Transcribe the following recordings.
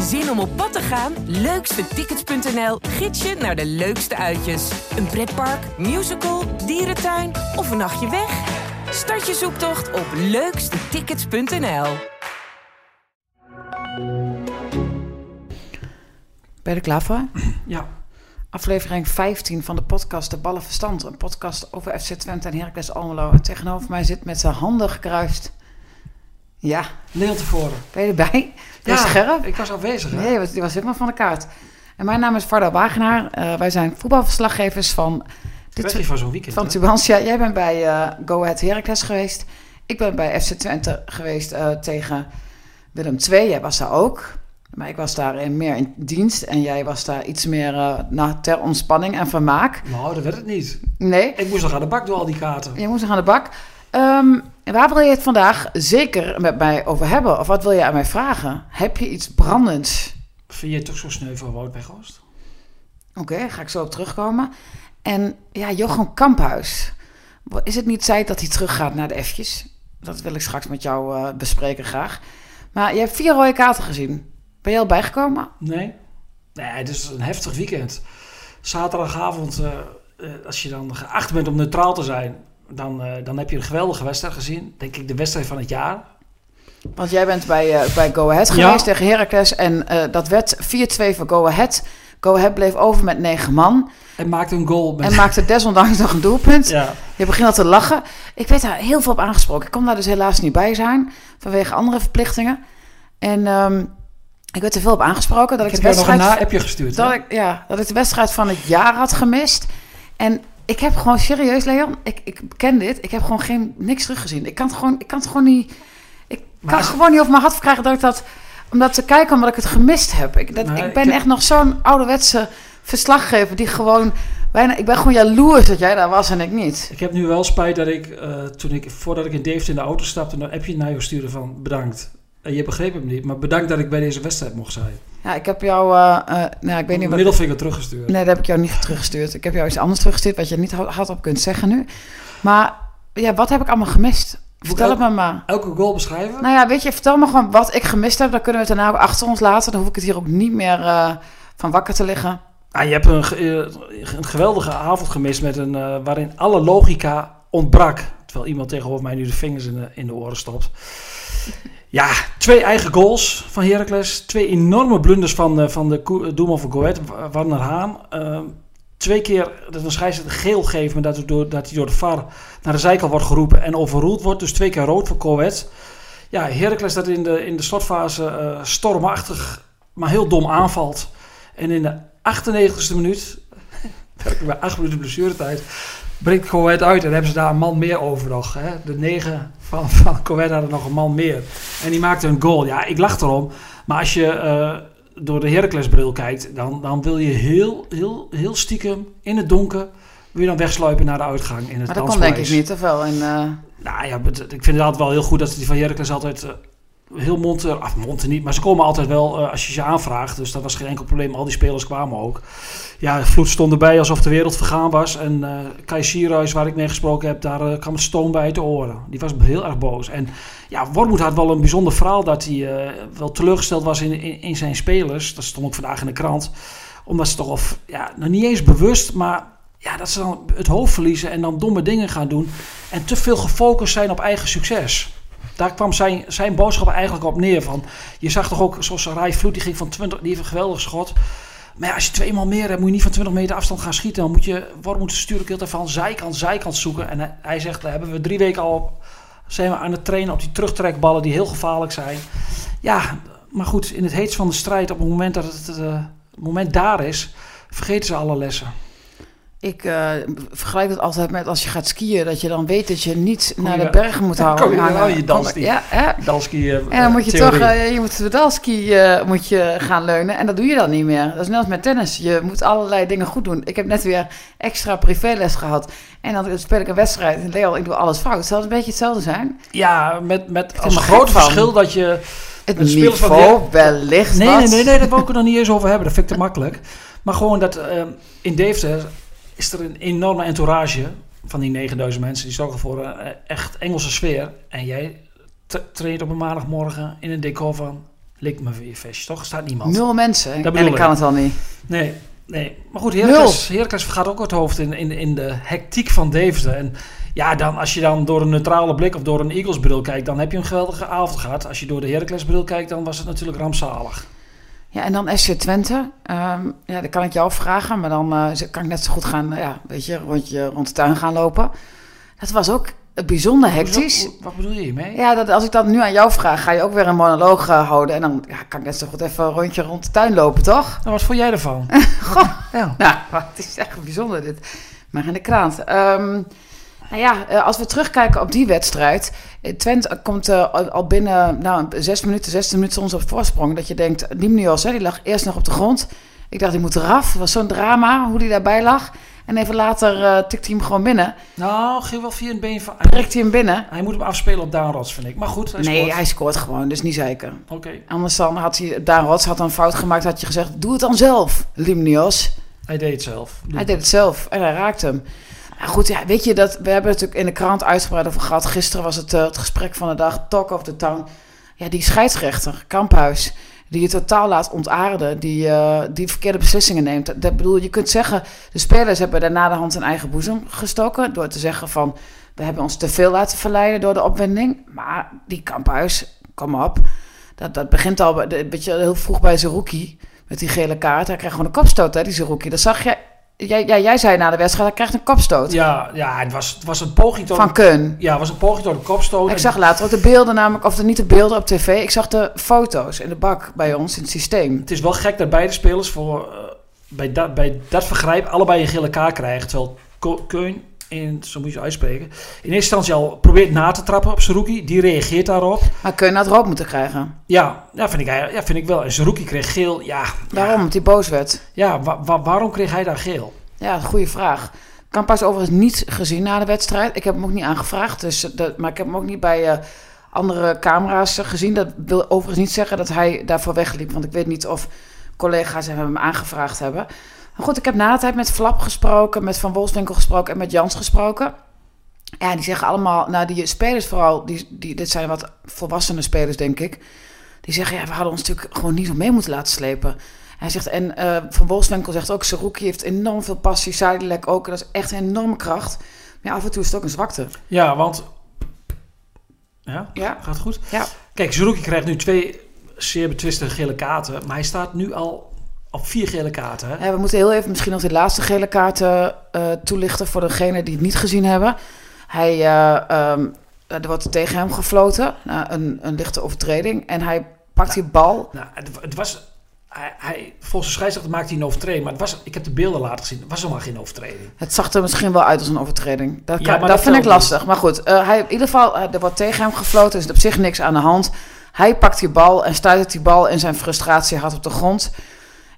Zin om op pad te gaan? Leukstetickets.nl gids je naar de leukste uitjes. Een pretpark, musical, dierentuin of een nachtje weg? Start je zoektocht op leukstetickets.nl. Ben je er klaar voor? Ja. Aflevering 15 van de podcast De Ballen Verstand. Een podcast over FC Twente en Heracles Almelo. En tegenover mij zit met zijn handen gekruist. Ja, Leon tevoren. ben je erbij? Ben je scherp? ik was afwezig. Hè? Nee, die was, helemaal van de kaart. En mijn naam is Varda Wagenaar. Eh, wij zijn voetbalverslaggevers van, dit, Kwestie van zo'n weekend. van? Tubantia. Jij bent bij eh, Go Ahead Heracles geweest. Ik ben bij FC Twente geweest eh, tegen Willem II. Jij was daar ook. Maar ik was daar in, meer in dienst. En jij was daar iets meer nou, ter ontspanning en vermaak. Nou, dat werd het niet. Nee, Ik moest nog aan de bak door al die kaarten. je moest nog aan de bak. Ehm, waar wil je het vandaag zeker met mij over hebben? Of wat wil je aan mij vragen? Heb je iets brandends? Vind je het toch zo sneu voor Wout Weghorst? Oké, ga ik zo op terugkomen. En ja, Jochem Kamphuis. Is het niet tijd dat hij teruggaat naar de F'jes? Dat wil ik straks met jou eh, bespreken graag. Maar je hebt vier rode kaarten gezien. Ben je al bijgekomen? Nee? Nee, het is een heftig weekend. Zaterdagavond, eh, eh, als je dan geacht bent om neutraal te zijn, dan, eh, dan heb je een geweldige wedstrijd gezien. Denk ik de wedstrijd van het jaar. Want jij bent bij, eh, bij Go Ahead Ja. geweest tegen Heracles. En eh, dat werd 4-2 voor Go Ahead. Go Ahead bleef over met negen man. En maakte een goal. En maakte desondanks nog een doelpunt. ja. Je begint al te lachen. Ik werd daar heel veel op aangesproken. Ik kon daar dus helaas niet bij zijn. Vanwege andere verplichtingen. En ehm, ik werd er veel op aangesproken. Dat ik, Ik de heb jou nog een wedstrijd... na-appje gestuurd. Dat hè? ik, ja, dat ik de wedstrijd van het jaar had gemist. En ik heb gewoon serieus, Leon, ik, ik ken dit. Ik heb gewoon geen, niks teruggezien. Ik kan het gewoon, ik kan het gewoon niet. Ik Maar kan als- gewoon niet over mijn hart krijgen dat ik dat. Om dat te kijken, omdat ik het gemist heb. Ik, dat, ik ik ben heb- echt nog zo'n ouderwetse verslaggever die gewoon. Bijna, ik ben gewoon jaloers dat jij daar was en ik niet. Ik heb nu wel spijt dat ik, eh, toen ik, voordat ik in Deventer in de auto stapte, een appje naar jou stuurde van bedankt. En je begreep hem niet, maar bedankt dat ik bij deze wedstrijd mocht zijn. Ja, ik heb jou. eh, nou, ik weet niet wat. Middelvinger teruggestuurd. Nee, dat heb ik jou niet teruggestuurd. Ik heb jou iets anders teruggestuurd wat je niet had op kunt zeggen nu. Maar ja, wat heb ik allemaal gemist? Vertel het me maar. Elke goal beschrijven? Nou ja, weet je, vertel me gewoon wat ik gemist heb. Dan kunnen we het daarna ook achter ons laten. Dan hoef ik het hier ook niet meer eh, van wakker te liggen. Ah, je hebt een, een geweldige avond gemist met een, waarin alle logica ontbrak. Terwijl iemand tegenover mij nu de vingers in de, in de oren stopt. Ja, twee eigen goals van Heracles. Twee enorme blunders van, eh, van de doelman van Goed, Warner Haan. Eh, twee keer dat een scheidsrechter geel geeft, maar dat, het door, dat hij door de VAR naar de zijkant wordt geroepen en overroeld wordt. Dus twee keer rood voor Goed. Ja, Heracles dat in de, in de slotfase eh, stormachtig, maar heel dom aanvalt. En in de 98e minuut, bij 8 minuten blessuretijd, breekt Coët uit en hebben ze daar een man meer over nog. Hè? De negen van, van Coët hadden nog een man meer. En die maakte een goal. Ja, ik lach erom. Maar als je eh, door de Heracles-bril kijkt, dan, dan wil je heel, heel, heel stiekem in het donker... wil je dan wegsluipen naar de uitgang in het Maar dat kon denk ik niet, of wel? En, eh, Nou ja, ik vind het altijd wel heel goed dat die van Heracles altijd eh, heel monter, af monter niet, maar ze komen altijd wel eh, als je ze aanvraagt. Dus dat was geen enkel probleem. Al die spelers kwamen ook. Ja, Vloed stond erbij alsof de wereld vergaan was. En eh Kai Sierhuis, waar ik mee gesproken heb, daar eh, kwam het stoom bij uit de oren. Die was heel erg boos. En ja, Wormoed had wel een bijzonder verhaal dat hij wel teleurgesteld was in, in, in zijn spelers. Dat stond ook vandaag in de krant. Omdat ze toch of, ja, nog niet eens bewust, maar ja, dat ze dan het hoofd verliezen en dan domme dingen gaan doen. En te veel gefocust zijn op eigen succes. Daar kwam zijn, zijn boodschap eigenlijk op neer. Van, je zag toch ook, zoals Rai Vloed, die ging van 20, die heeft een geweldig schot. Maar ja, als je tweemaal meer hebt, moet je niet van 20 meter afstand gaan schieten. Dan moet je, waarom moet natuurlijk heel van zijkant, zijkant zoeken. En hij, zegt, daar hebben we drie weken al zijn we aan het trainen op die terugtrekballen die heel gevaarlijk zijn. Ja, maar goed, in het heetst van de strijd, op het moment dat het, eh, het moment daar is, vergeten ze alle lessen. Ik eh, vergelijk het altijd met als je gaat skiën. Dat je dan weet dat je niet Kom naar de bergen moet houden. kom je wel je dansstie. Ja? Dalski, eh, En dan moet je theorie. toch, eh, je moet de pedalski eh, moet je gaan leunen. En dat doe je dan niet meer. Dat is net als met tennis. Je moet allerlei dingen goed doen. Ik heb net weer extra privéles gehad. En dan speel ik een wedstrijd. En Leo, ik doe alles fout. Zal het een beetje hetzelfde zijn? Ja, met, met er als groot van. verschil dat je... Het niveau wellicht Nee, nee, nee, nee, daar wil ik het nog niet eens over hebben. Dat vind ik te makkelijk. Maar gewoon dat in Deventer is er een enorme entourage van die 9000 mensen. Die zorgen voor een echt Engelse sfeer. En jij traint op een maandagmorgen in een decor van Lik me weer vest, toch? Er staat niemand. Nul mensen. En ik kan het wel niet. Nee, nee. Maar goed, Heracles, Heracles gaat ook het hoofd in, in, in de hectiek van Deventer. En ja, dan, als je dan door een neutrale blik of door een Eagles bril kijkt, dan heb je een geweldige avond gehad. Als je door de Heracles bril kijkt, dan was het natuurlijk rampzalig. Ja, en dan SC Twente. Ehm, ja, dat kan ik jou vragen, maar dan eh, kan ik net zo goed gaan, eh, ja, weet je, rondje rond de tuin gaan lopen. Dat was ook bijzonder hectisch. Wat bedoel je hiermee? Ja, dat, als ik dat nu aan jou vraag, ga je ook weer een monoloog eh, houden. En dan ja, kan ik net zo goed even een rondje rond de tuin lopen, toch? Nou, wat vond jij ervan? Goh. Ja. Nou, het is echt bijzonder dit. Maar in de krant. Ehm, nou ja, eh, als we terugkijken op die wedstrijd. eh, Twente komt eh, al- binnen nou, zes minuten, 16 minuten soms op voorsprong. Dat je denkt, Limnios, hè, die lag eerst nog op de grond. Ik dacht, die moet eraf. Het was zo'n drama hoe die daarbij lag. En even later eh tikt hij hem gewoon binnen. Nou, geef wel via een been van... Prikt hij hem binnen. Hij moet hem afspelen op Daan Rots, vind ik. Maar goed, hij Nee, scoort. hij scoort gewoon, dus niet zeker. Oké, Anders dan had hij, Daan Rots had een fout gemaakt, had je gezegd, doe het dan zelf, Limnios. hij deed het zelf. Hij deed het zelf en hij raakte hem. Maar goed, ja, weet je, dat, we hebben natuurlijk in de krant uitgebreid over gehad. Gisteren was het eh, het gesprek van de dag, Talk of the Town. Ja, die scheidsrechter, Kamphuis, die je totaal laat ontaarden, die, eh, die verkeerde beslissingen neemt. Dat, bedoel, je kunt zeggen, de spelers hebben daarna de hand in eigen boezem gestoken... door te zeggen van, we hebben ons te veel laten verleiden door de opwinding. Maar die Kamphuis, kom op, dat, dat begint al weet je, heel vroeg bij zijn rookie... met die gele kaart. Hij krijgt gewoon een kopstoot, hè, die rookie. Dat zag je... Jij, jij, jij zei na de wedstrijd, hij krijgt een kopstoot. Ja, ja het, was, het was een poging tot... Van Keun. Ja, het was een poging tot de kopstoot. Ik zag later ook de beelden namelijk, of de, niet de beelden op tv. Ik zag de foto's in de bak bij ons in het systeem. Het is wel gek dat beide spelers voor, eh, bij, dat, bij dat vergrijp allebei een gele kaart krijgen. Terwijl Ko- In, zo moet je het uitspreken, in eerste instantie al probeert na te trappen op zijn rookie. Die reageert daarop. Maar Keun had rood moeten krijgen. Ja, ja, vind, ik, ja vind ik wel. En zijn rookie kreeg geel. Ja, Waarom? Omdat hij boos werd. ja wa- wa- waarom kreeg hij daar geel? Ja, goede vraag. Kampas overigens niet gezien na de wedstrijd. Ik heb hem ook niet aangevraagd. Dus, eh, dat, maar ik heb hem ook niet bij eh, andere camera's eh, gezien. Dat wil overigens niet zeggen dat hij daarvoor wegliep. Want ik weet niet of collega's hem aangevraagd hebben. Goed, ik heb na de tijd met Flap gesproken, met Van Wolfswinkel gesproken en met Jans gesproken. Ja, die zeggen allemaal, nou die spelers vooral, die, die, dit zijn wat volwassene spelers denk ik. Die zeggen, ja, we hadden ons natuurlijk gewoon niet zo mee moeten laten slepen. Hij zegt, en eh, Van Wolfswinkel zegt ook, Saruki heeft enorm veel passie, Zijdelijk ook. Dat is echt een enorme kracht. Maar ja, af en toe is het ook een zwakte. Ja, want... Ja, Ja. gaat goed? Ja. Kijk, Zerouki krijgt nu twee zeer betwiste gele kaarten. Maar hij staat nu al op vier gele kaarten. Hè? Ja, we moeten heel even misschien nog die laatste gele kaarten eh, toelichten voor degenen die het niet gezien hebben. Hij, eh, ehm, er wordt tegen hem gefloten, na een, een lichte overtreding. En hij pakt die bal. Nou, het, het was... Hij, hij, volgens de scheidsrechter maakte hij een overtreding. Maar het was, ik heb de beelden laten gezien. Het was helemaal geen overtreding. Het zag er misschien wel uit als een overtreding. Dat, Ja, kan- maar dat dat vind ik niet. lastig. Maar goed, eh, hij, in ieder geval, er wordt tegen hem gefloten. Er is op zich niks aan de hand. Hij pakt die bal en stuit die bal in zijn frustratie hard op de grond.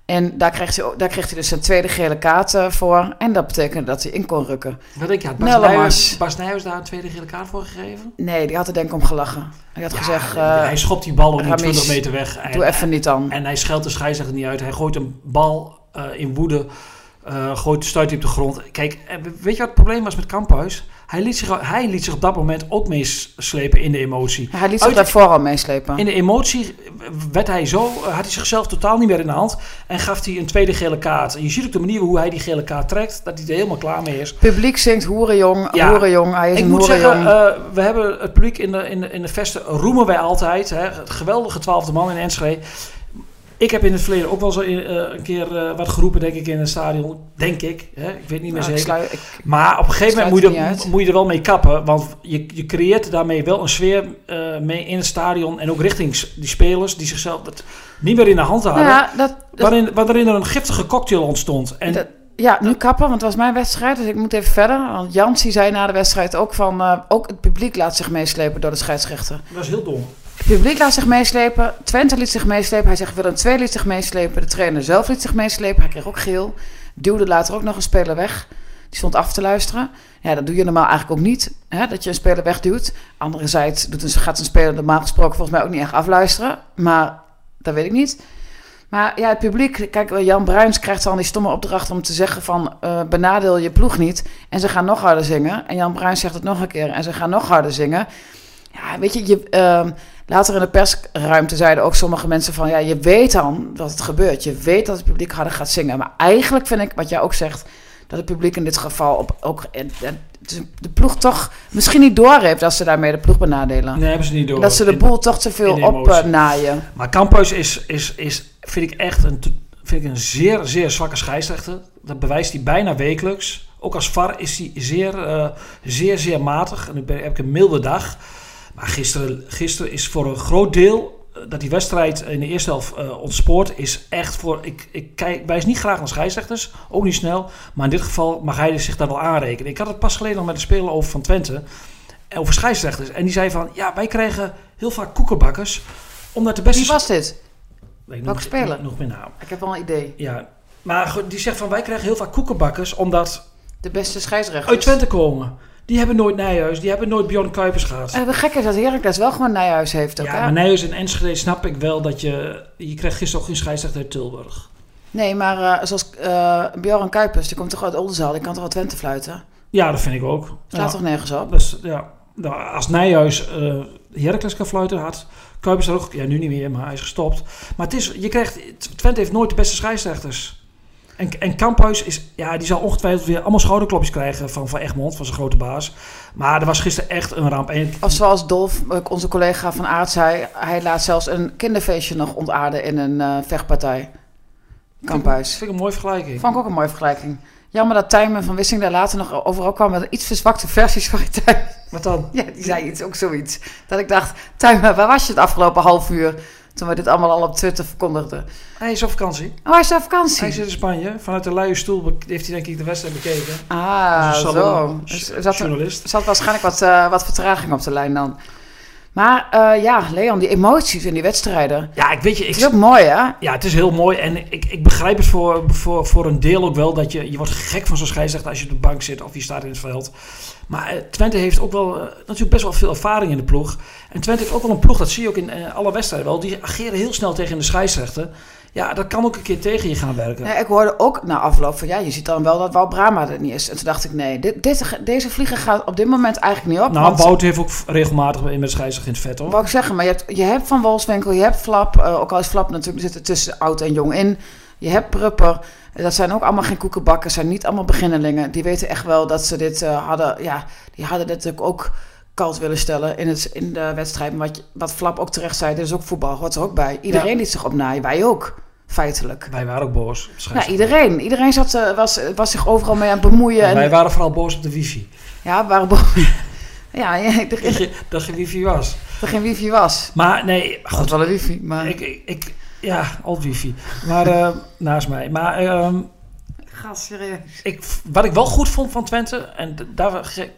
En daar kreeg hij, daar kreeg hij dus zijn tweede gele kaart eh, voor. En dat betekende dat hij in kon rukken. Wat denk je? Had Bas. Nijhuis, Bas Nijhuis daar een tweede gele kaart voor gegeven? Nee, die had er denk ik om gelachen. Hij had gezegd, eh, hij schopt die bal Ramis, 20 meter weg. En, doe even niet dan. En hij scheldt de scheidsrechter niet uit. Hij gooit een bal eh, in woede. gooit, stuit hij op de grond. Kijk, weet je wat het probleem was met Kamphuis? Hij liet, zich, hij liet zich op dat moment ook meeslepen in de emotie. Hij liet zich Uit- daarvoor al meeslepen. In de emotie werd hij zo, eh, had hij zichzelf totaal niet meer in de hand. En gaf hij een tweede gele kaart. En je ziet ook de manier hoe hij die gele kaart trekt. Dat hij er helemaal klaar mee is. Publiek zingt hoerenjong, Ja. hoerenjong. Hij is Ik een moet zeggen, eh, we hebben het publiek in de, in de, in de vesten roemen wij altijd. Hè, het geweldige twaalfde man in Enschede. Ik heb in het verleden ook wel zo in, eh, een keer eh, wat geroepen, denk ik, in het stadion. Denk ik. Hè? Ik weet niet meer Nou, zeker. sluit- ik- Maar op een gegeven moment moet je, er, moet je er wel mee kappen. Want je, je creëert daarmee wel een sfeer eh, mee in het stadion. En ook richting die spelers die zichzelf dat niet meer in de hand hadden. Nou ja, dat, dat, waarin, waarin er een giftige cocktail ontstond. En dat- ja, nu kappen, want het was mijn wedstrijd, dus ik moet even verder. Want Jans die zei na de wedstrijd ook van, eh, ook het publiek laat zich meeslepen door de scheidsrechter. dat is heel dom. Het publiek laat zich meeslepen, Twente liet zich meeslepen, hij zegt Willem II liet zich meeslepen, de trainer zelf liet zich meeslepen, hij kreeg ook geel. Duwde later ook nog een speler weg, die stond af te luisteren. Ja, dat doe je normaal eigenlijk ook niet, hè, dat je een speler wegduwt. Anderzijds doet een, gaat een speler normaal gesproken volgens mij ook niet echt afluisteren, maar dat weet ik niet. Maar ja, het publiek, kijk, Jan Bruins krijgt dan die stomme opdracht om te zeggen van eh, benadeel je ploeg niet. En ze gaan nog harder zingen. En Jan Bruins zegt het nog een keer en ze gaan nog harder zingen. Ja, weet je, je ehm, Later in de persruimte zeiden ook sommige mensen van... ja, je weet dan dat het gebeurt. Je weet dat het publiek harder gaat zingen. Maar eigenlijk vind ik, wat jij ook zegt... dat het publiek in dit geval op, ook de ploeg toch misschien niet doorheeft... dat ze daarmee de ploeg benadelen. Nee, hebben ze niet door. dat ze de In- boel toch te veel opnaaien. Maar Kamphuis is, is, is, vind ik echt een, vind ik een zeer, zeer zwakke scheidsrechter. Dat bewijst hij bijna wekelijks. Ook als VAR is hij zeer, eh, zeer, zeer matig. En nu heb ik een milde dag. Maar gisteren, gisteren is voor een groot deel eh, dat die wedstrijd in de eerste helft eh, ontspoort, is echt voor. Ik, ik kijk, wijs niet graag naar scheidsrechters, ook niet snel. Maar in dit geval mag hij zich daar wel aanrekenen. Ik had het pas geleden nog met een speler over van Twente. eh, Over scheidsrechters. En die zei van ja, wij krijgen heel vaak koekenbakkers. Omdat de beste. Wie was dit? Welke speler? Nog meer naam. Ik heb wel een idee. Ja. Maar die zegt van wij krijgen heel vaak koekenbakkers omdat De beste scheidsrechter. uit Twente komen. Die hebben nooit Nijhuis, die hebben nooit Bjorn Kuipers gehad. Eh, de gek is dat Heracles wel gewoon Nijhuis heeft ook, ja, hè? maar Nijhuis en Enschede snap ik wel dat je... Je krijgt gisteren ook geen scheidsrechter uit Tilburg. Nee, maar eh, zoals eh Bjorn Kuipers, die komt toch uit Oldenzaal, die kan toch wel Twente fluiten? Ja, dat vind ik ook. Slaat Ja. toch nergens op? Dus, ja. Nou, als Nijhuis eh Heracles kan fluiten, had Kuipers er ook... Ja, nu niet meer, maar hij is gestopt. Maar het is, je krijgt... Twente heeft nooit de beste scheidsrechters. En, en Kamphuis is... Ja, die zal ongetwijfeld weer allemaal schouderklopjes krijgen van, van Egmond, van zijn grote baas. Maar er was gisteren echt een ramp. En Of zoals Dolf, onze collega van Aert, zei, hij laat zelfs een kinderfeestje nog ontaarden in een eh, vechtpartij. Kamphuis. vind ik een mooie vergelijking. Vond ik ook een mooie vergelijking. Jammer dat Tijmen van Wissing daar later nog overal kwam met iets verzwakte versies van Tijmen. Wat dan? Ja, die zei iets, ook zoiets. Dat ik dacht, Tijmen, waar was je het afgelopen half uur? Toen we dit allemaal al op Twitter verkondigden. Hij is op vakantie. Oh, hij is op vakantie. Hij zit in Spanje. Vanuit de luie stoel heeft hij denk ik de wedstrijd bekeken. Ah, Dus er zat zo. een Dus er zat, er journalist. zat waarschijnlijk wat, eh, wat vertraging op de lijn dan. Maar eh, ja, Leon, die emoties in die wedstrijden. Ja, ik weet je, ik, Het is ook mooi, hè? ja, het is heel mooi. En ik, ik begrijp het voor, voor, voor een deel ook wel. Dat je, je wordt gek van zo'n scheidsrechter als je op de bank zit of je staat in het veld. Maar eh, Twente heeft ook wel eh, natuurlijk best wel veel ervaring in de ploeg. En Twente heeft ook wel een ploeg, dat zie je ook in alle wedstrijden wel. Die ageren heel snel tegen de scheidsrechter. Ja, dat kan ook een keer tegen je gaan werken. Nee, ik hoorde ook na afloop van ja, je ziet dan wel dat Wal Brama er niet is. En toen dacht ik, nee, dit, dit, deze vlieger gaat op dit moment eigenlijk niet op. nou, want, Wout heeft ook regelmatig met de scheidsrechter in het vet hoor. wou ik zeggen, maar je hebt, je hebt Van Wolfswinkel, je hebt Flap, eh, ook al is Flap natuurlijk zit er tussen oud en jong in. Je hebt Prupper. Dat zijn ook allemaal geen koekenbakkers, zijn niet allemaal beginnelingen. Die weten echt wel dat ze dit eh, hadden, ja, die hadden dit natuurlijk ook koud willen stellen in, het, in de wedstrijd. Maar wat, wat Flap ook terecht zei, dit is ook voetbal, hoort er ook bij. Iedereen liet zich opnaaien, wij ook, feitelijk. Wij waren ook boos. Ja, scheidsrechter. iedereen. Iedereen zat, eh, was, was zich overal mee aan het bemoeien. En En, wij waren vooral boos op de wifi. Ja, we waren bo- Ja, ja er, Dat je, dat je wifi was. er geen wifi was. Maar nee, God, goed. wel een wifi, maar... Ik, ik, ik- ja, alt wifi. Maar eh, naast mij. Maar ehm, Ga serieus. ik, wat ik wel goed vond van Twente, en daar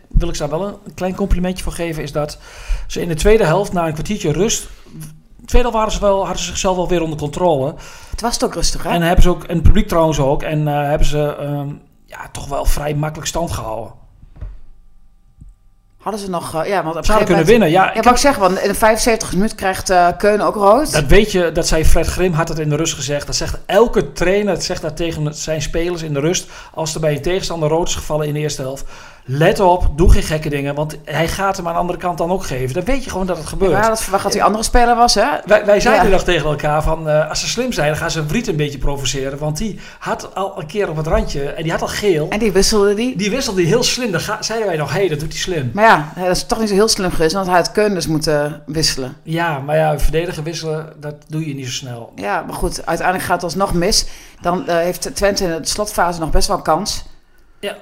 wil ik ze wel een klein complimentje voor geven, is dat ze in de tweede helft, na een kwartiertje rust, tweede helft waren ze wel, hadden ze zichzelf wel weer onder controle. Het was toch rustig, hè? En hebben ze ook, en het publiek trouwens ook, en eh, hebben ze ehm, ja, toch wel vrij makkelijk stand gehouden. Hadden ze nog... eh, ja, want op hadden kunnen moment... winnen. Ja, Ja, ik wat ik zeg, want in de 75 minuut krijgt eh Keunen ook rood. Dat weet je, dat zei Fred Grim, had het in de rust gezegd. Dat zegt elke trainer, dat zegt dat tegen zijn spelers in de rust. Als er bij een tegenstander rood is gevallen in de eerste helft. Let op, doe geen gekke dingen, want hij gaat hem aan de andere kant dan ook geven. Dan weet je gewoon dat het gebeurt. Ja, dat verwacht dat die andere speler was, hè? Wij, wij zeiden Ja. nog tegen elkaar van, eh, als ze slim zijn, dan gaan ze Vriet een beetje provoceren. Want die had al een keer op het randje, en die had al geel. En die wisselde die. Die wisselde heel slim. Dan ga- zeiden wij nog, hé, dat doet hij slim. Maar ja, dat is toch niet zo heel slim geweest, want hij had Keunen dus moeten wisselen. Ja, maar ja, verdedigen wisselen, dat doe je niet zo snel. Ja, maar goed, uiteindelijk gaat het alsnog mis. Dan eh, heeft Twente in de slotfase nog best wel kans. Ja.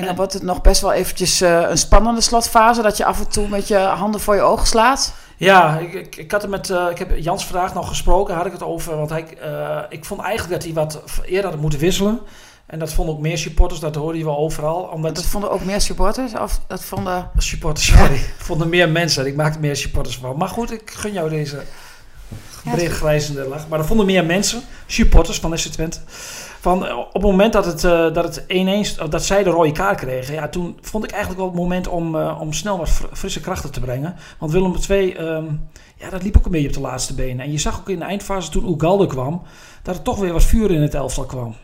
En dan wordt het nog best wel eventjes eh, een spannende slotfase, dat je af en toe met je handen voor je ogen slaat. Ja, ik, ik, ik had het met, eh, ik heb Jans vandaag nog gesproken, had ik het over, want hij, eh, ik vond eigenlijk dat hij wat eerder had moeten wisselen. En dat vonden ook meer supporters, dat hoorde je wel overal. Omdat Dat vonden ook meer supporters, of dat vonden... supporters, sorry, vonden meer mensen. Ik maakte meer supporters van. Maar goed, ik gun jou deze Ja, breed grijzende lach. Maar er vonden meer mensen, supporters van SC Twente. Van, eh, op het moment dat het, eh, dat het 1-1, st- dat zij de rode kaart kregen, ja, toen vond ik eigenlijk wel het moment om, eh, om snel wat fr- frisse krachten te brengen. Want Willem II, ehm, ja, dat liep ook een beetje op de laatste benen. En je zag ook in de eindfase toen Ugalde kwam, dat er toch weer wat vuur in het elftal kwam.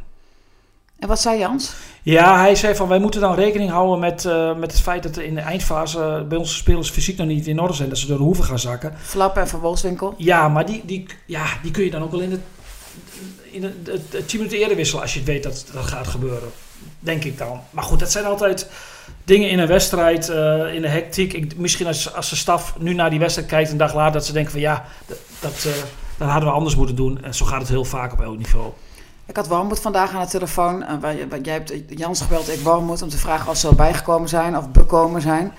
En wat zei Jans? Ja, hij zei van wij moeten dan rekening houden met, eh, met het feit dat in de eindfase bij onze spelers fysiek nog niet in orde zijn. Dat ze door de hoeven gaan zakken. Flap en Van Wolfswinkel. Ja, maar die, die, ja, die kun je dan ook wel in het, in het, het, het 10 minuten eerder wisselen als je het weet dat dat gaat gebeuren. Denk ik dan. Maar goed, dat zijn altijd dingen in een wedstrijd, eh, in de hectiek. Ik, misschien als, als de staf nu naar die wedstrijd kijkt een dag later, dat ze denken van ja, dat, dat, eh, dat hadden we anders moeten doen. En zo gaat het heel vaak op elk niveau. Ik had Warmoed vandaag aan de telefoon. Uh, jij hebt Jans gebeld, ik Warmoed, om te vragen of ze al bijgekomen zijn of bekomen zijn.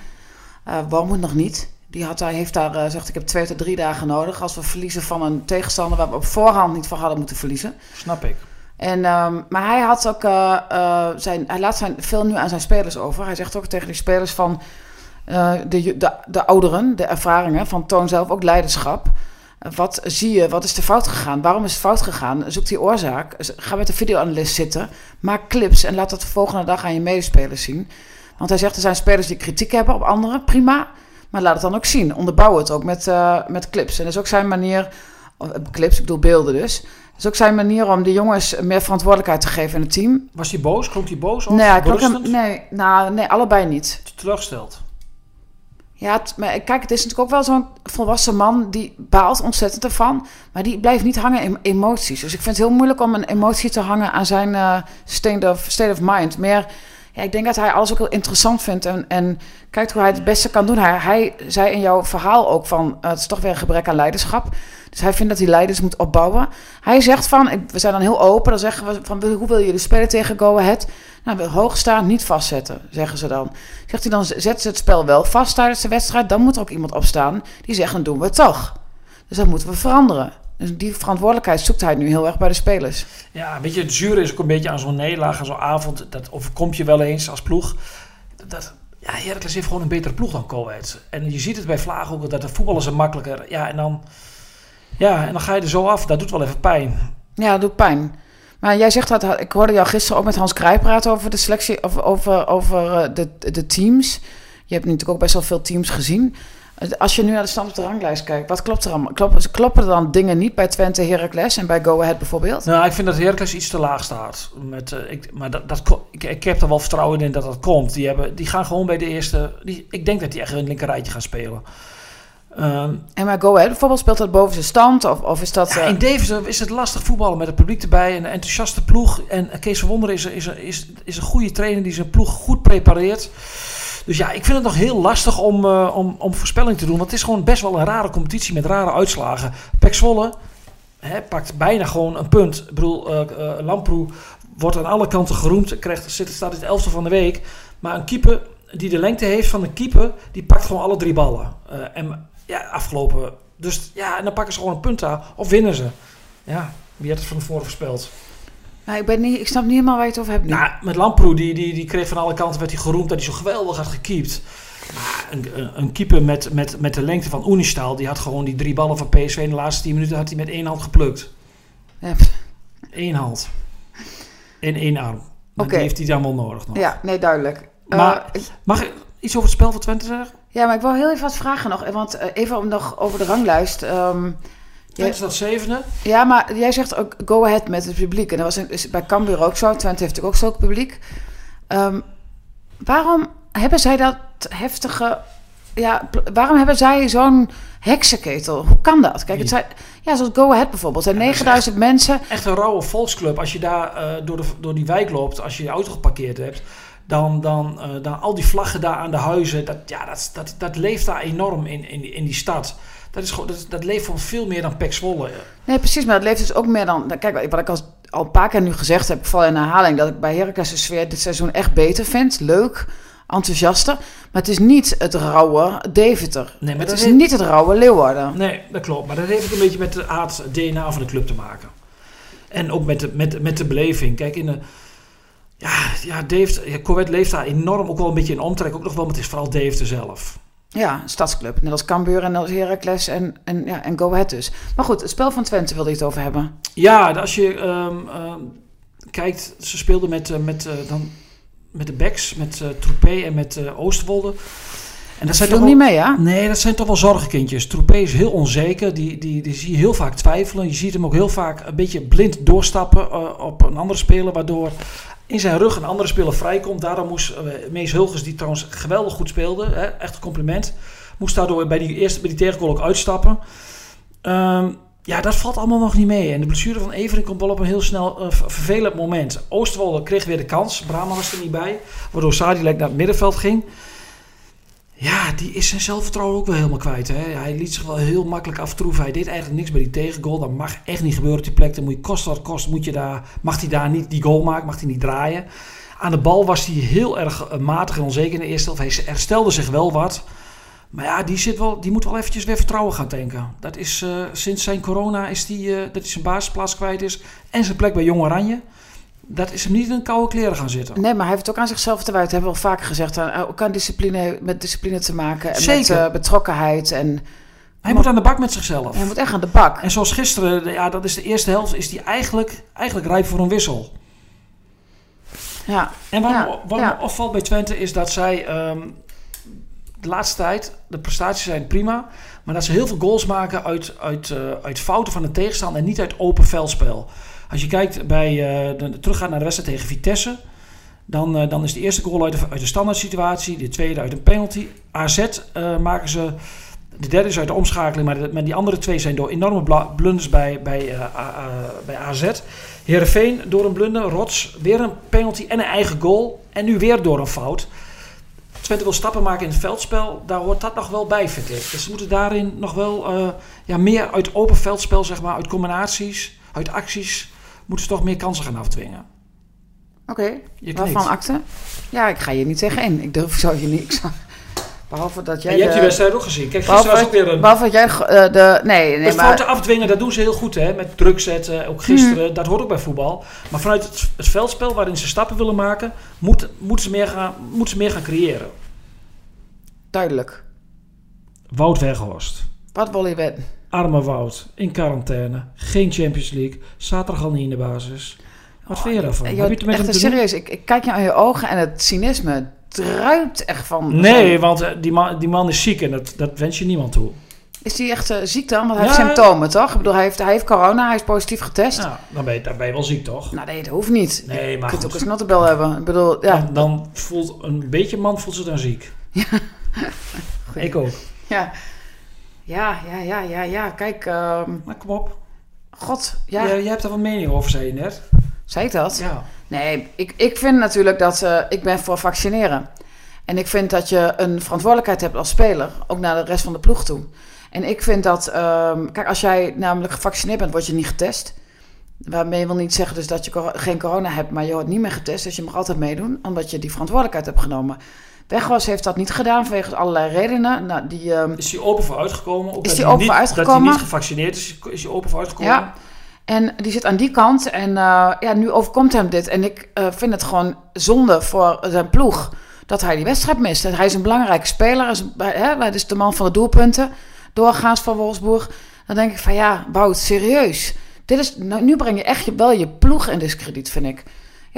Uh, Warmoed nog niet. Die had, hij heeft daar, uh, zegt ik heb twee tot drie dagen nodig. Als we verliezen van een tegenstander waar we op voorhand niet van hadden moeten verliezen. Snap ik. En, um, maar hij had ook zijn, hij laat zijn, veel nu aan zijn spelers over. Hij zegt ook tegen die spelers van de, de, de ouderen, de ervaringen, van toon zelf ook leiderschap. Wat zie je? Wat is er fout gegaan? Waarom is het fout gegaan? Zoek die oorzaak. Ga met de videoanalist zitten. Maak clips en laat dat de volgende dag aan je medespelers zien. Want hij zegt er zijn spelers die kritiek hebben op anderen. Prima. Maar laat het dan ook zien. Onderbouw het ook met, uh, met clips. En dat is ook zijn manier. Clips, ik bedoel beelden dus. Dat is ook zijn manier om de jongens meer verantwoordelijkheid te geven in het team. Was hij boos? Klonk hij boos? Of nee, hem, nee, nou, nee, allebei niet. Teleurgesteld. Ja, maar kijk, het is natuurlijk ook wel zo'n volwassen man die baalt ontzettend ervan. Maar die blijft niet hangen in emoties. Dus ik vind het heel moeilijk om een emotie te hangen aan zijn uh, state, of, state of mind. Meer, ja, ik denk dat hij alles ook heel interessant vindt. En, en kijkt hoe hij het beste kan doen. Hij, zei in jouw verhaal ook van, uh, het is toch weer een gebrek aan leiderschap. Dus hij vindt dat hij leiders moet opbouwen. Hij zegt van, we zijn dan heel open. Dan zeggen we van, hoe wil je spelen tegen Go Ahead? Nou, hoog staan, niet vastzetten, zeggen ze dan. Zegt hij dan, zet ze het spel wel vast tijdens de wedstrijd. Dan moet er ook iemand opstaan die zegt, dan doen we het toch. Dus dat moeten we veranderen. Dus die verantwoordelijkheid zoekt hij nu heel erg bij de spelers. Ja, weet je, het zure is ook een beetje aan zo'n nederlaag, aan zo'n avond. Dat overkomt je wel eens als ploeg. Dat, ja, Heracles heeft gewoon een betere ploeg dan Coët. En je ziet het bij Vlaag ook, dat de voetballers er makkelijker... Ja, en dan, ja, en dan ga je er zo af. Dat doet wel even pijn. Ja, dat doet pijn. Maar jij zegt dat, ik hoorde jou gisteren ook met Hans Krij praten over de selectie, over, over, over de, de teams. Je hebt natuurlijk ook best wel veel teams gezien. Als je nu naar de stand op de ranglijst kijkt, wat klopt er allemaal? Kloppen, kloppen er dan dingen niet bij Twente, Heracles en bij Go Ahead bijvoorbeeld? Nou, ik vind dat Heracles iets te laag staat. Met, uh, ik, maar dat, dat, ik, ik heb er wel vertrouwen in dat dat komt. Die, hebben, die gaan gewoon bij de eerste... Die, ik denk dat die echt het linkerrijtje gaan spelen. Um, en maar Go Ahead bijvoorbeeld, speelt dat boven zijn stand? Of, of is dat... Ja, in Deventer is het lastig voetballen met het publiek erbij. En een enthousiaste ploeg. En Kees van Wonderen is, is, is, is een goede trainer die zijn ploeg goed prepareert. Dus ja, ik vind het nog heel lastig om, uh, om, om voorspelling te doen. Want het is gewoon best wel een rare competitie met rare uitslagen. Pek hè, pakt bijna gewoon een punt. Ik bedoel, uh, uh, Lamproe wordt aan alle kanten geroemd. Krijgt, zit, staat in het elfde van de week. Maar een keeper die de lengte heeft van de keeper, die pakt gewoon alle drie ballen. en ja, afgelopen. Dus ja, en dan pakken ze gewoon een punt aan. Of winnen ze. Ja, wie had het van tevoren voorspeld? Nou, ik, ben niet, ik snap niet helemaal waar je het over hebt nu. Nou, met Lamproe, die, die, die kreeg van alle kanten werd hij geroemd dat hij zo geweldig had gekiept. Maar een, een, keeper met, met, met de lengte van Unistal, die had gewoon die drie ballen van PSV in de laatste tien minuten had hij met één hand geplukt. Ja. Eén hand. En één arm. Okay. Die heeft hij dan wel nodig nog. Ja, nee, duidelijk. Maar uh, mag ik iets over het spel van Twente zeggen? Ja, maar ik wil heel even wat vragen nog. Want uh, even om nog over de ranglijst. Um, Twente staat zevende. Ja, maar jij zegt ook go ahead met het publiek. En dat was is bij Cambuur ook zo. Twente heeft ook zo'n publiek. Um, waarom hebben zij dat heftige... Ja, waarom hebben zij zo'n heksenketel? Hoe kan dat? Kijk, het zijn, ja, zoals Go Ahead bijvoorbeeld. Er zijn ja, 9000 echt, mensen. Echt een rauwe volksclub. Als je daar uh, door, de, door die wijk loopt, als je je auto geparkeerd hebt... Dan, dan, uh, dan al die vlaggen daar aan de huizen, dat, ja, dat, dat, dat leeft daar enorm in, in, in die stad. Dat, is gewoon, dat, dat leeft van veel meer dan Pek Zwolle. Nee, precies, maar dat leeft dus ook meer dan... Kijk, wat ik al, al een paar keer nu gezegd heb, ik val in herhaling... dat ik bij Heracles de sfeer dit seizoen echt beter vind. Leuk, enthousiaster. Maar het is niet het rauwe Deventer. Nee, maar het is heeft... niet het rauwe Leeuwarden. Nee, dat klopt. Maar dat heeft ook een beetje met de aard DNA van de club te maken. En ook met de, met, met de beleving. Kijk, in de... Ja, ja Dave, ja, Corvette leeft daar enorm ook wel een beetje in omtrek. Ook nog wel, maar het is vooral Dave zelf. Ja, stadsclub. Net als Cambuur en als Heracles en, en, ja, en Go Ahead dus. Maar goed, het spel van Twente wilde je het over hebben. Ja, als je um, um, kijkt, ze speelden met, uh, met, uh, dan, met de backs, met uh, Troepé en met Oosterwolde. En dat, zijn toch wel, niet mee, ja? Nee, dat zijn toch wel zorgenkindjes. Troepé is heel onzeker. Die, die, die zie je heel vaak twijfelen. Je ziet hem ook heel vaak een beetje blind doorstappen op een andere speler. Waardoor in zijn rug een andere speler vrijkomt. Daarom moest uh, Mees Hulgers, die trouwens geweldig goed speelde, hè, echt een compliment, moest daardoor bij die eerste bij die tegengoal ook uitstappen. Ehm, ja, dat valt allemaal nog niet mee. En de blessure van Evering komt wel op een heel snel uh, vervelend moment. Oosterwolde kreeg weer de kans. Brahma was er niet bij. Waardoor Sadilek naar het middenveld ging. Ja, die is zijn zelfvertrouwen ook wel helemaal kwijt. Hè? Hij liet zich wel heel makkelijk aftroeven. Hij deed eigenlijk niks bij die tegengoal. Dat mag echt niet gebeuren op die plek. Dan moet je kost wat kost, moet je daar, mag hij daar niet die goal maken, mag hij niet draaien. Aan de bal was hij heel erg uh, matig en onzeker in de eerste helft. Hij herstelde zich wel wat. Maar ja, die, zit wel, die moet wel eventjes weer vertrouwen gaan tanken. Dat is uh, sinds zijn corona is die, uh, dat hij zijn basisplaats kwijt is. En zijn plek bij Jong Oranje. Dat is hem niet in koude kleren gaan zitten. Nee, maar hij heeft het ook aan zichzelf te wijten. Hebben we al vaker gezegd. Ook aan discipline, met discipline te maken. En Zeker. met uh, betrokkenheid. En, hij moet aan de bak met zichzelf. Hij moet echt aan de bak. En zoals gisteren, ja, dat is de eerste helft, is hij eigenlijk, eigenlijk rijp voor een wissel. Ja. En wat, ja. wat ja. me opvalt bij Twente is dat zij um, de laatste tijd, de prestaties zijn prima, maar dat ze heel veel goals maken uit, uit, uh, uit fouten van de tegenstander en niet uit open veldspel. Als je kijkt bij, uh, de, teruggaat naar de wedstrijd tegen Vitesse, dan, uh, dan is de eerste goal uit de, uit de standaard situatie, de tweede uit een penalty. AZ maken ze, de derde is uit de omschakeling, maar, de, die andere twee zijn door enorme blunders bij, bij, bij AZ. Heerenveen door een blunder, Rots weer een penalty en een eigen goal en nu weer door een fout. Twente wil stappen maken in het veldspel, daar hoort dat nog wel bij, vind ik. Dus ze moeten daarin nog wel ja, meer uit open veldspel, zeg maar, uit combinaties, uit acties, moeten ze toch meer kansen gaan afdwingen. Oké, okay. waarvan akte? Ja, ik ga je niet tegen in. Ik durf zo je. Ik zou, behalve dat jij. En je hebt die wedstrijd ook gezien. Kijk, gisteren was ook weer een. Behalve dat jij uh, de. Nee, nee. Het maar... fouten afdwingen, dat doen ze heel goed, hè? Met druk zetten, ook gisteren. Hmm. Dat hoort ook bij voetbal. Maar vanuit het, het veldspel waarin ze stappen willen maken, moet, moeten ze meer gaan, moeten ze meer gaan creëren. Duidelijk. Wout Weghorst. Wat wil je weten? Arme Wout, in quarantaine, geen Champions League, zaterdag al niet in de basis. Wat oh, vind je daarvan? Joh, Heb je het echt serieus, ik, ik, kijk je aan je ogen en het cynisme druipt echt van... Nee, want uh, die, man, die man is ziek en dat, dat wens je niemand toe. Is hij echt uh, ziek dan? Want hij ja, heeft symptomen, toch? Ik bedoel, hij heeft, hij heeft corona, hij is positief getest. Ja, dan ben je, dan ben je wel ziek, toch? Nou nee, dat hoeft niet. Nee, maar Je kunt ook een snottenbel hebben. Ik bedoel, ja. Dan, dan voelt een beetje man voelt zich dan ziek. Ja. Ik ook. Ja. Ja, ja, ja, ja, ja. Kijk. Um... Maar kom op. God, ja. Je, je hebt er wat mening over, zei je net. Zei ik dat? Ja. Nee, ik, ik vind natuurlijk dat... Uh, ik ben voor vaccineren. En ik vind dat je een verantwoordelijkheid hebt als speler. Ook naar de rest van de ploeg toe. En ik vind dat... Um, kijk, als jij namelijk gevaccineerd bent, word je niet getest. Waarmee wil niet zeggen dus dat je geen corona hebt, maar je wordt niet meer getest. Dus je mag altijd meedoen, omdat je die verantwoordelijkheid hebt genomen. Weghorst heeft dat niet gedaan vanwege allerlei redenen. Nou, die, um, is hij open voor uitgekomen? Ook is hij open niet, voor uitgekomen? Dat hij niet gevaccineerd is, is hij open voor uitgekomen? Ja, en die zit aan die kant. En uh, ja, nu overkomt hem dit. En ik uh, vind het gewoon zonde voor zijn ploeg dat hij die wedstrijd mist. Hij is een belangrijke speler. Is, hè, hij is de man van de doelpunten. Doorgaans van Wolfsburg. Dan denk ik van ja, Wout, serieus. Dit is, nou, nu breng je echt wel je ploeg in discrediet, vind ik.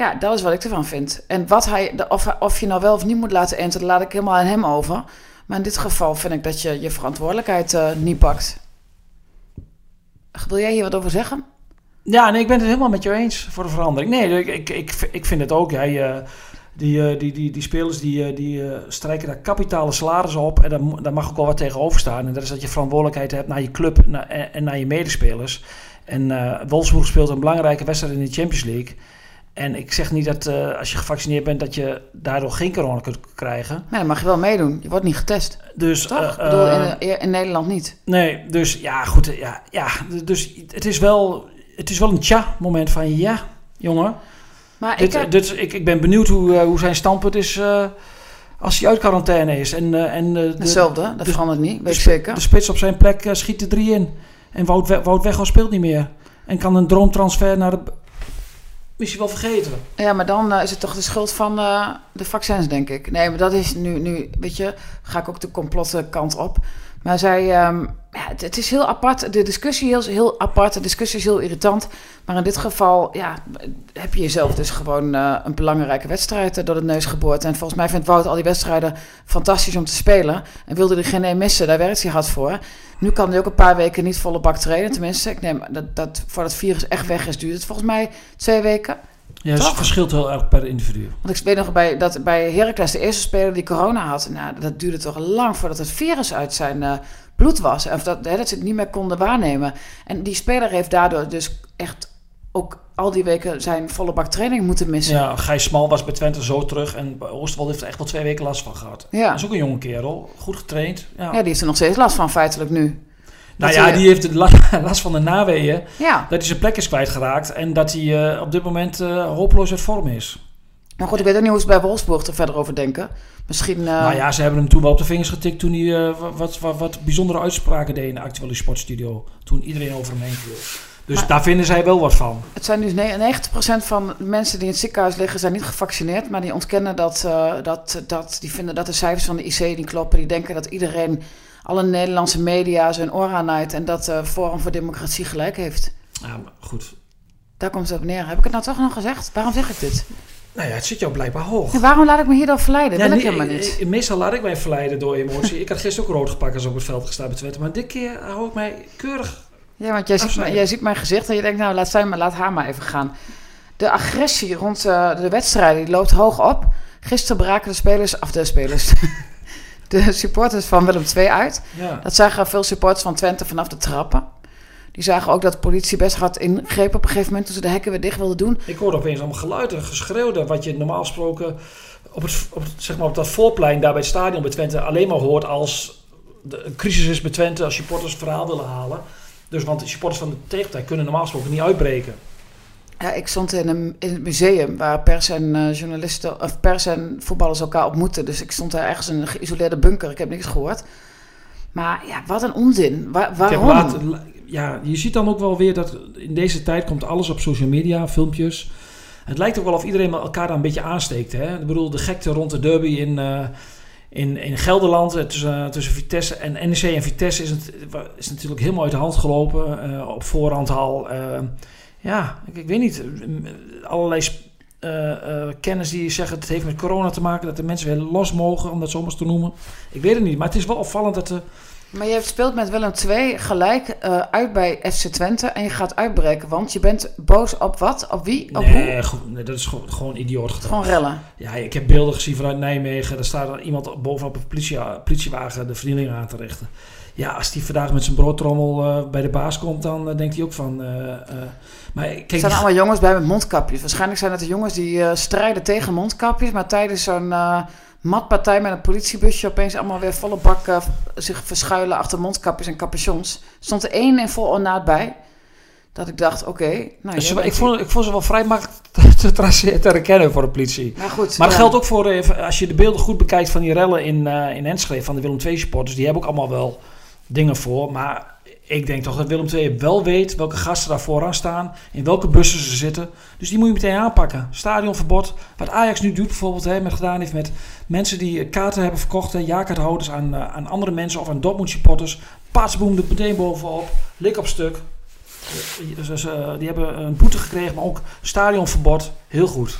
Ja, dat is wat ik ervan vind. En wat hij, of, of je nou wel of niet moet laten enten, laat ik helemaal aan hem over. Maar in dit geval vind ik dat je je verantwoordelijkheid uh, niet pakt. Wil jij hier wat over zeggen? Ja, nee, ik ben het helemaal met jou eens voor de verandering. Nee, ik, ik, ik, vind het ook. Uh, die, uh, die, die, die spelers die, die strijken daar kapitale salarissen op. En daar, daar mag ook wel wat tegenover staan. En dat is dat je verantwoordelijkheid hebt naar je club naar, en, en naar je medespelers. En Wolfsburg speelt een belangrijke wedstrijd in de Champions League. En ik zeg niet dat uh, als je gevaccineerd bent dat je daardoor geen corona kunt krijgen. Nee, dan mag je wel meedoen. Je wordt niet getest. Dus, Toch? Uh, ik bedoel, in, in, Nederland niet. Nee, dus ja, goed. Ja, ja, dus het is wel, het is wel een tja-moment van ja, jongen. Maar dit, ik, heb... dit, ik, ik ben benieuwd hoe, hoe zijn standpunt is uh, als hij uit quarantaine is. En, en, de, Hetzelfde, dat de, verandert niet, weet de, zeker. De spits op zijn plek schiet er drie in. En Wout, Wout speelt niet meer. En kan een droomtransfer naar de is je wel vergeten. Ja, maar dan uh, is het toch de schuld van uh, de vaccins, denk ik. Nee, maar dat is nu, nu weet je, ga ik ook de complotte kant op. Maar zij, um, ja, het, het, is heel apart. De discussie is heel apart. De discussie is heel irritant. Maar in dit geval, ja, heb je jezelf dus gewoon uh, een belangrijke wedstrijd door de neus geboord. En volgens mij vindt Wout al die wedstrijden fantastisch om te spelen. En wilde er geen één missen. Daar werkt hij hard voor. Nu kan hij ook een paar weken niet volle bak trainen. Tenminste, ik neem dat, dat voor het virus echt weg is, duurt het volgens mij twee weken. Ja, het verschilt heel erg per individu. Want ik weet nog bij, dat bij Heracles, de eerste speler die corona had, nou, dat duurde toch lang voordat het virus uit zijn eh, bloed was. Of dat, hè, dat ze het niet meer konden waarnemen. En die speler heeft daardoor dus echt ook al die weken zijn volle bak training moeten missen. Ja, Gijs Smal was bij Twente zo terug en bij Oosterwald heeft er echt wel twee weken last van gehad. Ja. Dat is ook een jonge kerel, goed getraind. Ja. Ja, die heeft er nog steeds last van, feitelijk nu. Nou ja, hij- die heeft de la- last van de naweeën, Ja, dat hij zijn plek is kwijtgeraakt en dat hij eh, op dit moment eh, hopeloos uit vorm is. maar goed, ik weet ook niet hoe ze bij Wolfsburg er verder over denken. Misschien... eh, Nou ja, ze hebben hem toen wel op de vingers getikt toen hij eh, wa- wat, wat, wat bijzondere uitspraken deed in de actuele sportstudio. Toen iedereen over hem heen viel. Dus Maar- daar vinden zij wel wat van. Het zijn dus ne- 90% van mensen die in het ziekenhuis liggen zijn niet gevaccineerd, maar die ontkennen dat, eh, dat, dat die vinden dat de cijfers van de IC niet kloppen. Die denken dat iedereen, alle Nederlandse media zijn oor aanuit en dat eh Forum voor Democratie gelijk heeft. Ja, maar goed. Daar komt het op neer. Heb ik het nou toch nog gezegd? Waarom zeg ik dit? Nou ja, het zit jou blijkbaar hoog. Ja, waarom laat ik me hierdoor verleiden? Ja, Wil ik helemaal niet. eh, Meestal laat ik mij verleiden door emotie. ik had gisteren ook rood gepakt als ik op het veld gestaan bij Twente. Maar dit keer hou ik mij keurig. Ja, want jij ziet, jij ziet mijn gezicht en je denkt, nou, laat, zij maar, laat haar maar even gaan. De agressie rond eh, de wedstrijden die loopt hoog op. Gisteren braken de spelers, of de spelers, de supporters van Willem II uit. Ja. Dat zagen veel supporters van Twente vanaf de trappen. Die zagen ook dat de politie best hard ingreep op een gegeven moment toen ze de hekken weer dicht wilden doen. Ik hoorde opeens allemaal geluiden, geschreeuwde. Wat je normaal gesproken op, het, op, zeg maar op dat voorplein daar bij het stadion bij Twente alleen maar hoort als de een crisis is bij Twente. Als supporters het verhaal willen halen. Dus want de supporters van de tegenpartij kunnen normaal gesproken niet uitbreken. Ja, ik stond in, een, in het museum waar pers en eh, journalisten, of pers en voetballers elkaar ontmoeten. Dus ik stond daar ergens in een geïsoleerde bunker. Ik heb niks gehoord. Maar ja, wat een onzin. Wa- waarom? laat- ja, je ziet dan ook wel weer dat in deze tijd komt alles op social media, filmpjes. Het lijkt ook wel of iedereen elkaar daar een beetje aansteekt. Hè? Ik bedoel, de gekte rond de derby in, eh, in, in Gelderland eh, tussen, tussen Vitesse en NEC en Vitesse is, het, is natuurlijk helemaal uit de hand gelopen. op voorhand al. Eh, ja, ik, ik weet niet. eh, Allerlei eh, eh, kennis die zeggen het heeft met corona te maken. Dat de mensen weer los mogen, om dat zo maar eens te noemen. Ik weet het niet, maar het is wel opvallend dat de... Maar je speelt met Willem II gelijk eh, uit bij FC Twente en je gaat uitbreken. Want je bent boos op wat? Op wie? Op hoe? Nee, dat is gewoon, gewoon idioot gedrag. Gewoon rellen. Ja, ik heb beelden gezien vanuit Nijmegen. Daar staat er iemand bovenop een politie, politiewagen de vernieling aan te richten. Ja, als die vandaag met zijn broodtrommel eh, bij de baas komt, dan eh, denkt hij ook van... eh, maar Er kijk, staan die- allemaal jongens bij met mondkapjes. Waarschijnlijk zijn het de jongens die strijden tegen mondkapjes. Maar tijdens zo'n matpartij met een politiebusje opeens allemaal weer volle bak eh, zich verschuilen achter mondkapjes en capuchons. Stond er één in vol ornaat bij. Dat ik dacht, oké. nou, dus ik, vond, ik vond ze wel vrij makkelijk te, traceren, te herkennen voor de politie. Maar goed. Maar dat ja. geldt ook voor, als je de beelden goed bekijkt van die rellen in, in Enschede, van de Willem II supporters. Die hebben ook allemaal wel dingen voor. Maar ik denk toch dat Willem II wel weet welke gasten daar vooraan staan. In welke bussen ze zitten. Dus die moet je meteen aanpakken. Stadionverbod. Wat Ajax nu doet bijvoorbeeld, hè, met gedaan heeft met mensen die kaarten hebben verkocht. hè, jaarkaarthouders aan, eh, aan andere mensen of aan Dortmund supporters. Patsboom er meteen bovenop. Lik op stuk. Dus, die hebben een boete gekregen, maar ook stadionverbod. Heel goed.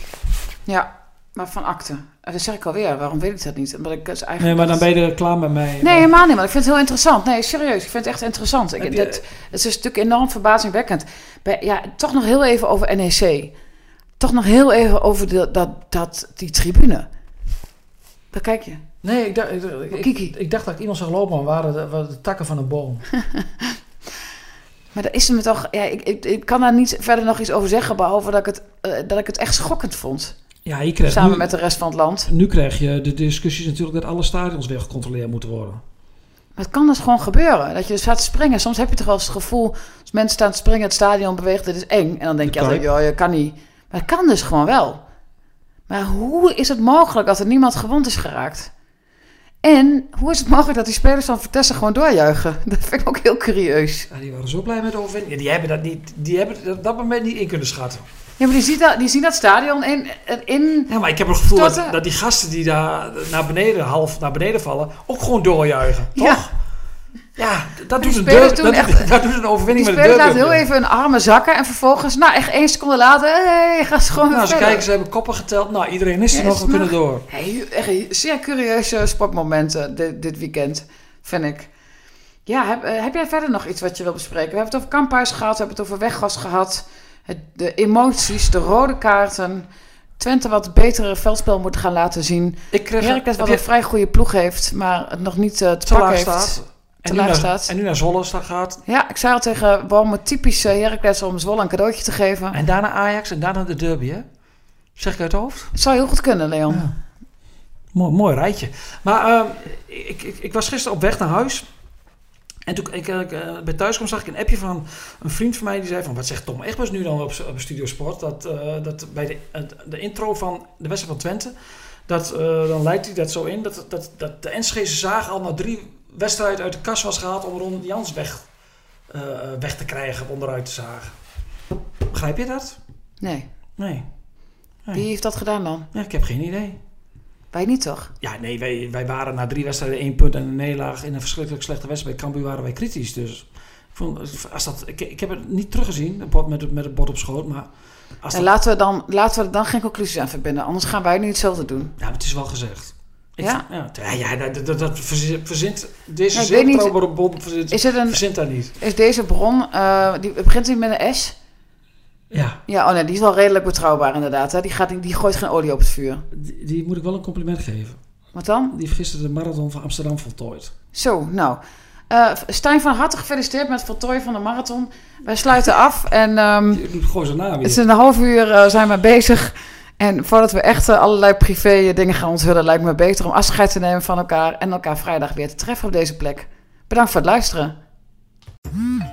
Ja, maar van akte. En dat zeg ik alweer. Waarom weet ik dat niet? Omdat ik dus eigenlijk Nee, maar dan ben je er klaar met mij. Nee, helemaal niet. Maar ik vind het heel interessant. Nee, serieus. Ik vind het echt interessant. Ik, het is natuurlijk enorm verbazingwekkend. Bij, ja, toch nog heel even over NEC. Toch nog heel even over de, dat, dat, die tribune. Daar kijk je. Nee, ik dacht, ik, ik, dacht dat ik iemand zag lopen, maar waren de, waren de takken van een boom. Maar daar is me toch... Ja, ik, ik, ik kan daar niet verder nog iets over zeggen... behalve dat ik het, eh, dat ik het echt schokkend vond. Ja, je krijgt Samen nu, met de rest van het land. nu krijg je de discussies natuurlijk dat alle stadions weer gecontroleerd moeten worden. Maar het kan dus gewoon gebeuren. Dat je dus gaat springen. Soms heb je toch wel eens het gevoel... als mensen staan te springen, het stadion beweegt, dit is eng. En dan denk je altijd, joh, je kan niet. Maar het kan dus gewoon wel. Maar hoe is het mogelijk dat er niemand gewond is geraakt? En hoe is het mogelijk dat die spelers van Vitesse gewoon doorjuichen? Dat vind ik ook heel curieus. Ja, die waren zo blij met de overwinning. Ja, die hebben dat niet, die hebben dat op dat moment niet in kunnen schatten. Ja, maar die, ziet dat, die zien dat stadion in... in Ja, maar ik heb het gevoel dat, dat die gasten die daar naar beneden, half naar beneden vallen, ook gewoon doorjuichen. Toch? Ja. Ja, dat doet, een doen dat, echt- dat doet een overwinning met een spelers derby. laten heel even hun armen zakken... en vervolgens, nou, echt één seconde later... Hey, gaan ze gewoon weer Nou, ze kijken, ze hebben koppen geteld. Nou, iedereen is er Ja, nog, we kunnen nog- door. Hey, echt een zeer curieuze sportmomenten dit, dit weekend, vind ik. Ja, heb, eh, heb jij verder nog iets wat je wil bespreken? We hebben het over kamphuis gehad, we hebben het over weggas gehad. Het, de emoties, de rode kaarten. Twente wat betere veldspel moet gaan laten zien. Ik kreeg Heracles wat een vrij goede ploeg heeft, maar het nog niet eh, te heeft. staat. Te En nu, laag naar, staat. en nu naar Zwolle gaat. Ja, ik zei al tegen waarom het typisch eh, Heracles om Zwolle een cadeautje te geven. En daarna Ajax en daarna de derby, hè? Zeg ik uit het hoofd? Het zou heel goed kunnen, Leon. Ja. Mooi, mooi rijtje. Maar ehm, ik, ik, ik was gisteren op weg naar huis. En toen ik, ik eh, bij thuis kwam, zag ik een appje van een vriend van mij. Die zei van, wat zegt Tom Egbers nu dan op, op Studio Sport? Dat, eh, dat bij de, de intro van de wedstrijd van Twente... Dat, eh, dan leidt hij dat zo in dat, dat, dat de Enschede zaag al na drie wedstrijden uit de kas was gehaald... om Ron Jans weg, weg te krijgen, onderuit te zagen. Begrijp je dat? Nee. Nee. Nee. Wie heeft dat gedaan dan? Ja, ik heb geen idee. Wij niet toch? Ja, nee, wij, wij waren na drie wedstrijden één punt en een nederlaag in een verschrikkelijk slechte wedstrijd bij Cambuur waren wij kritisch. Dus ik, vond, als dat, ik, ik heb het niet teruggezien, met, het- met het bord op schoot, maar als En dat, laten we, dan, laten we er dan geen conclusies aan verbinden. Anders gaan wij nu hetzelfde doen. ja, het is wel gezegd. Ik- Ja? Ja, ja, ja, dat, dat, dat verzint, deze Ja, niet- verzint, Is, het een, verzint daar niet. is deze bron, eh, die begint hij met een S? Ja, Ja, oh nee, die is wel redelijk betrouwbaar inderdaad. Hè? Die, gaat, die gooit geen olie op het vuur. die, die moet ik wel een compliment geven. Wat dan? Die heeft gisteren de marathon van Amsterdam voltooid. Zo, nou. Eh Stijn van harte gefeliciteerd met het voltooien van de marathon. Wij sluiten af en ehm, Die doet gewoon zijn naam het is weer. een half uur eh, zijn we bezig. En voordat we echt eh, allerlei privé dingen gaan onthullen, lijkt me beter om afscheid te nemen van elkaar en elkaar vrijdag weer te treffen op deze plek. Bedankt voor het luisteren.